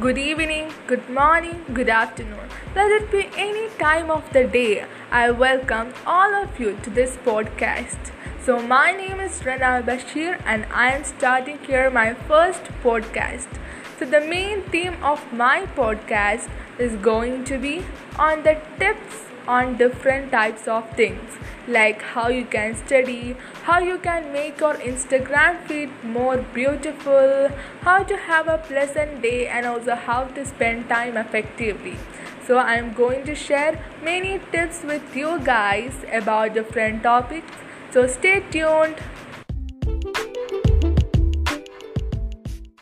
good evening, good morning, good afternoon. Let it be any time of the day. I welcome all of you to this podcast. So, my name is Rana Bashir, and I am starting here my first podcast. So, the main theme of my podcast is going to be on the tips on different types of things like how you can study, how you can make your Instagram feed more beautiful, how to have a pleasant day, and also how to spend time effectively. So, I am going to share many tips with you guys about different topics. So, stay tuned.